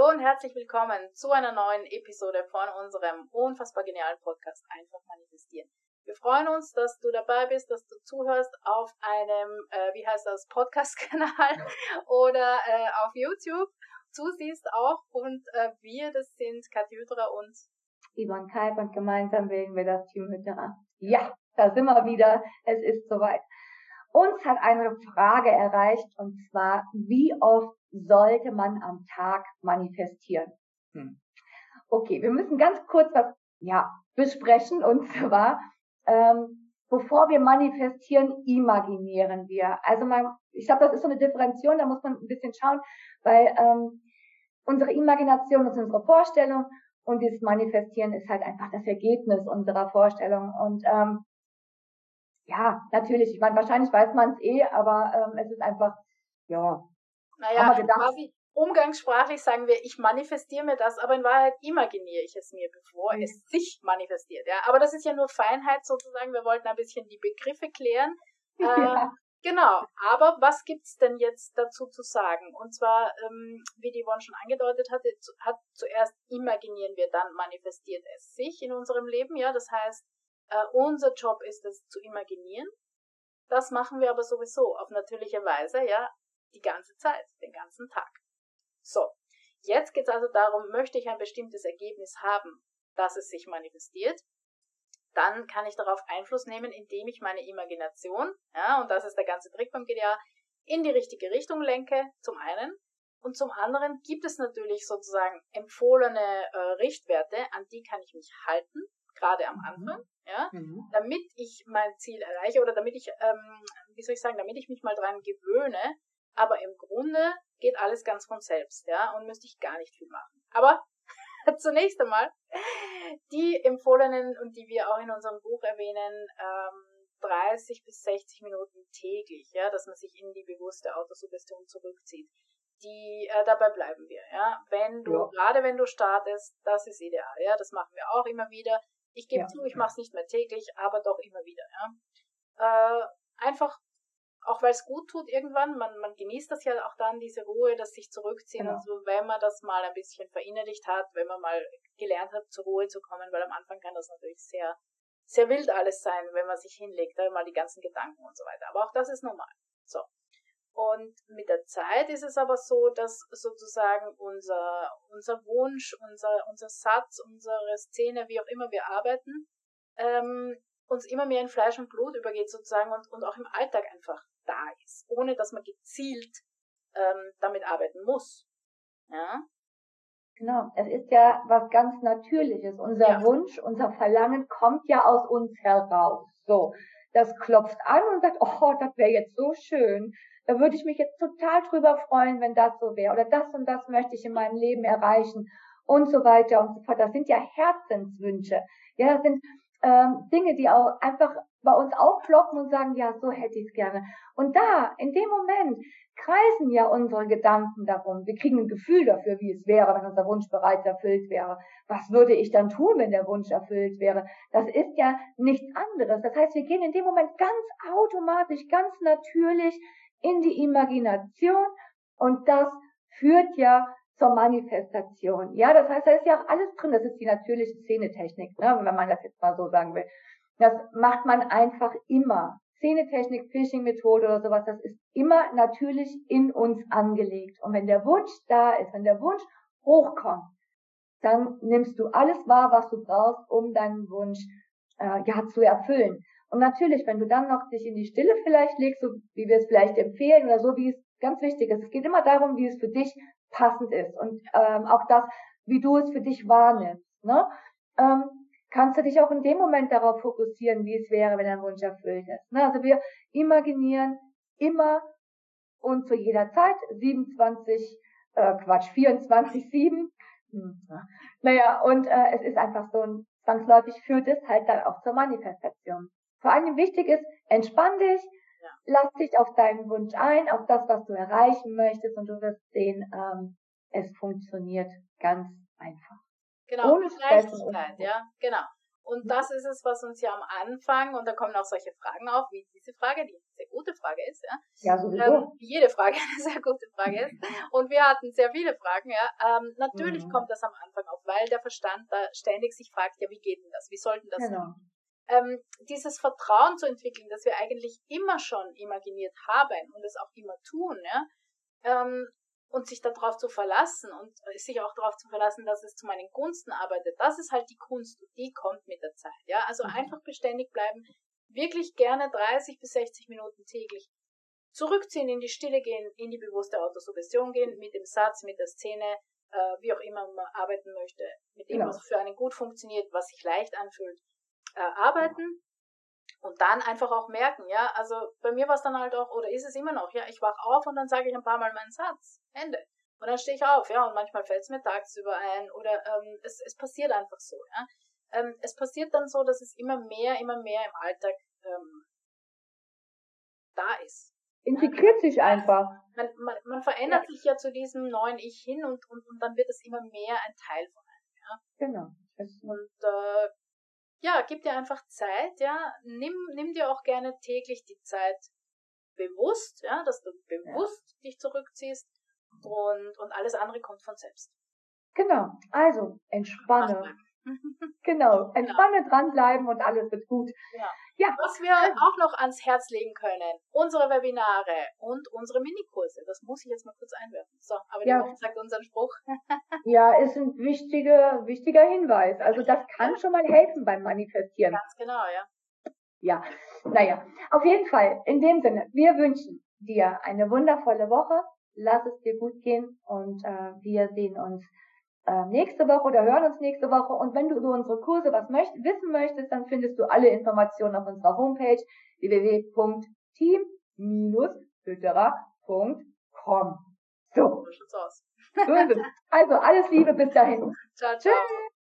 Hallo und herzlich willkommen zu einer neuen Episode von unserem unfassbar genialen Podcast Einfach manifestieren. Wir freuen uns, dass du dabei bist, dass du zuhörst auf einem, äh, wie heißt das, Podcast-Kanal oder äh, auf YouTube zusiehst auch. Und äh, wir, das sind Katjudra und Yvonne Kalb und gemeinsam bilden wir das Team Hütterer. Ja, da sind wir wieder. Es ist soweit. Uns hat eine Frage erreicht und zwar, wie oft sollte man am Tag manifestieren? Hm. Okay, wir müssen ganz kurz was ja, besprechen und zwar, ähm, bevor wir manifestieren, imaginieren wir. Also man, ich glaube, das ist so eine Differenzierung, da muss man ein bisschen schauen, weil ähm, unsere Imagination ist unsere Vorstellung und dieses Manifestieren ist halt einfach das Ergebnis unserer Vorstellung. Und ähm, ja, natürlich, ich meine, wahrscheinlich weiß man es eh, aber ähm, es ist einfach, ja, naja, quasi umgangssprachlich sagen wir, ich manifestiere mir das, aber in Wahrheit imaginiere ich es mir, bevor mhm. es sich manifestiert. Ja, aber das ist ja nur Feinheit sozusagen. Wir wollten ein bisschen die Begriffe klären. Ja. Äh, genau. Aber was gibt's denn jetzt dazu zu sagen? Und zwar, ähm, wie die Yvonne schon angedeutet hatte, hat zuerst imaginieren wir, dann manifestiert es sich in unserem Leben. Ja, das heißt, äh, unser Job ist es zu imaginieren. Das machen wir aber sowieso auf natürliche Weise, ja, die ganze Zeit, den ganzen Tag. So, jetzt geht es also darum, möchte ich ein bestimmtes Ergebnis haben, dass es sich manifestiert, dann kann ich darauf Einfluss nehmen, indem ich meine Imagination, ja, und das ist der ganze Trick beim GDA, in die richtige Richtung lenke, zum einen, und zum anderen gibt es natürlich sozusagen empfohlene äh, Richtwerte, an die kann ich mich halten, gerade am mhm. Anfang, ja, mhm. damit ich mein Ziel erreiche oder damit ich, ähm, wie soll ich sagen, damit ich mich mal dran gewöhne, aber im Grunde geht alles ganz von selbst, ja, und müsste ich gar nicht viel machen. Aber zunächst einmal die empfohlenen und die wir auch in unserem Buch erwähnen, ähm, 30 bis 60 Minuten täglich, ja, dass man sich in die bewusste Autosuggestion zurückzieht. Die äh, dabei bleiben wir, ja. Wenn du, ja. gerade wenn du startest, das ist ideal, ja, das machen wir auch immer wieder. Ich gebe ja. zu, ich mache es nicht mehr täglich, aber doch immer wieder, ja. Äh, einfach auch weil es gut tut irgendwann, man, man genießt das ja auch dann, diese Ruhe, das sich zurückziehen genau. und so, wenn man das mal ein bisschen verinnerlicht hat, wenn man mal gelernt hat, zur Ruhe zu kommen, weil am Anfang kann das natürlich sehr, sehr wild alles sein, wenn man sich hinlegt, da mal die ganzen Gedanken und so weiter. Aber auch das ist normal. So. Und mit der Zeit ist es aber so, dass sozusagen unser, unser Wunsch, unser, unser Satz, unsere Szene, wie auch immer wir arbeiten, ähm, uns immer mehr in Fleisch und Blut übergeht sozusagen und, und auch im Alltag einfach da ist, ohne dass man gezielt ähm, damit arbeiten muss. Ja? Genau, es ist ja was ganz Natürliches. Unser ja. Wunsch, unser Verlangen kommt ja aus uns heraus. So, das klopft an und sagt, oh, das wäre jetzt so schön. Da würde ich mich jetzt total drüber freuen, wenn das so wäre. Oder das und das möchte ich in meinem Leben erreichen und so weiter und so fort. Das sind ja Herzenswünsche. Ja, das sind ähm, Dinge, die auch einfach bei uns aufploppen und sagen, ja, so hätte ich es gerne. Und da, in dem Moment, kreisen ja unsere Gedanken darum. Wir kriegen ein Gefühl dafür, wie es wäre, wenn unser Wunsch bereits erfüllt wäre. Was würde ich dann tun, wenn der Wunsch erfüllt wäre? Das ist ja nichts anderes. Das heißt, wir gehen in dem Moment ganz automatisch, ganz natürlich in die Imagination und das führt ja zur Manifestation. Ja, das heißt, da ist ja auch alles drin. Das ist die natürliche Szenetechnik, ne, wenn man das jetzt mal so sagen will. Das macht man einfach immer. Szenetechnik, Phishing-Methode oder sowas, das ist immer natürlich in uns angelegt. Und wenn der Wunsch da ist, wenn der Wunsch hochkommt, dann nimmst du alles wahr, was du brauchst, um deinen Wunsch äh, ja zu erfüllen. Und natürlich, wenn du dann noch dich in die Stille vielleicht legst, so wie wir es vielleicht empfehlen oder so, wie es ganz wichtig ist. Es geht immer darum, wie es für dich passend ist und ähm, auch das, wie du es für dich wahrnimmst. Ne? Ähm, kannst du dich auch in dem Moment darauf fokussieren, wie es wäre, wenn dein Wunsch erfüllt ist. Ne? Also wir imaginieren immer und zu jeder Zeit 27, äh, Quatsch, 24, 7. Hm. Naja, und äh, es ist einfach so ein, zwangsläufig führt es halt dann auch zur Manifestation. Vor allem wichtig ist, entspann dich, Lass dich auf deinen Wunsch ein, auf das, was du erreichen möchtest und du wirst sehen, ähm, es funktioniert ganz einfach. Genau, Ohne Leichtigkeit, ja, genau. Und das ist es, was uns ja am Anfang, und da kommen auch solche Fragen auf, wie diese Frage, die eine sehr gute Frage ist, ja. Ja, sowieso. Ähm, jede Frage eine sehr gute Frage ist. Und wir hatten sehr viele Fragen, ja. Ähm, natürlich mhm. kommt das am Anfang auf, weil der Verstand da ständig sich fragt, ja, wie geht denn das? Wie sollten das genau. Ähm, dieses Vertrauen zu entwickeln, das wir eigentlich immer schon imaginiert haben und es auch immer tun, ja, ähm, und sich darauf zu verlassen und sich auch darauf zu verlassen, dass es zu meinen Gunsten arbeitet, das ist halt die Kunst und die kommt mit der Zeit. Ja, also mhm. einfach beständig bleiben, wirklich gerne 30 bis 60 Minuten täglich zurückziehen, in die Stille gehen, in die bewusste Autosuggestion gehen, mit dem Satz, mit der Szene, äh, wie auch immer man arbeiten möchte, mit dem, genau. was für einen gut funktioniert, was sich leicht anfühlt, äh, arbeiten und dann einfach auch merken, ja, also bei mir war es dann halt auch, oder ist es immer noch, ja, ich wach auf und dann sage ich ein paar Mal meinen Satz. Ende. Und dann stehe ich auf, ja, und manchmal fällt es mir tagsüber ein oder ähm, es, es passiert einfach so, ja. Ähm, es passiert dann so, dass es immer mehr, immer mehr im Alltag ähm, da ist. Integriert sich einfach. Man, man, man verändert ja. sich ja zu diesem neuen Ich hin und, und, und dann wird es immer mehr ein Teil von einem, ja. Genau. Und äh, ja, gib dir einfach Zeit, ja, nimm, nimm dir auch gerne täglich die Zeit bewusst, ja, dass du bewusst ja. dich zurückziehst und, und alles andere kommt von selbst. Genau, also entspanne. genau, entspanne dranbleiben und alles wird gut. Ja. ja. Was wir auch noch ans Herz legen können, unsere Webinare und unsere Minikurse. Das muss ich jetzt mal kurz einwerfen. So, aber ja. die sagt unseren Spruch. ja, ist ein wichtiger, wichtiger Hinweis. Also das kann schon mal helfen beim Manifestieren. Ganz genau, ja. Ja, naja, auf jeden Fall, in dem Sinne, wir wünschen dir eine wundervolle Woche. Lass es dir gut gehen und äh, wir sehen uns äh, nächste Woche oder hören uns nächste Woche. Und wenn du über unsere Kurse was möcht wissen möchtest, dann findest du alle Informationen auf unserer Homepage www.team-hütterer.com. So. So ist es. Also alles Liebe bis dahin. Ciao, ciao. Tschüss.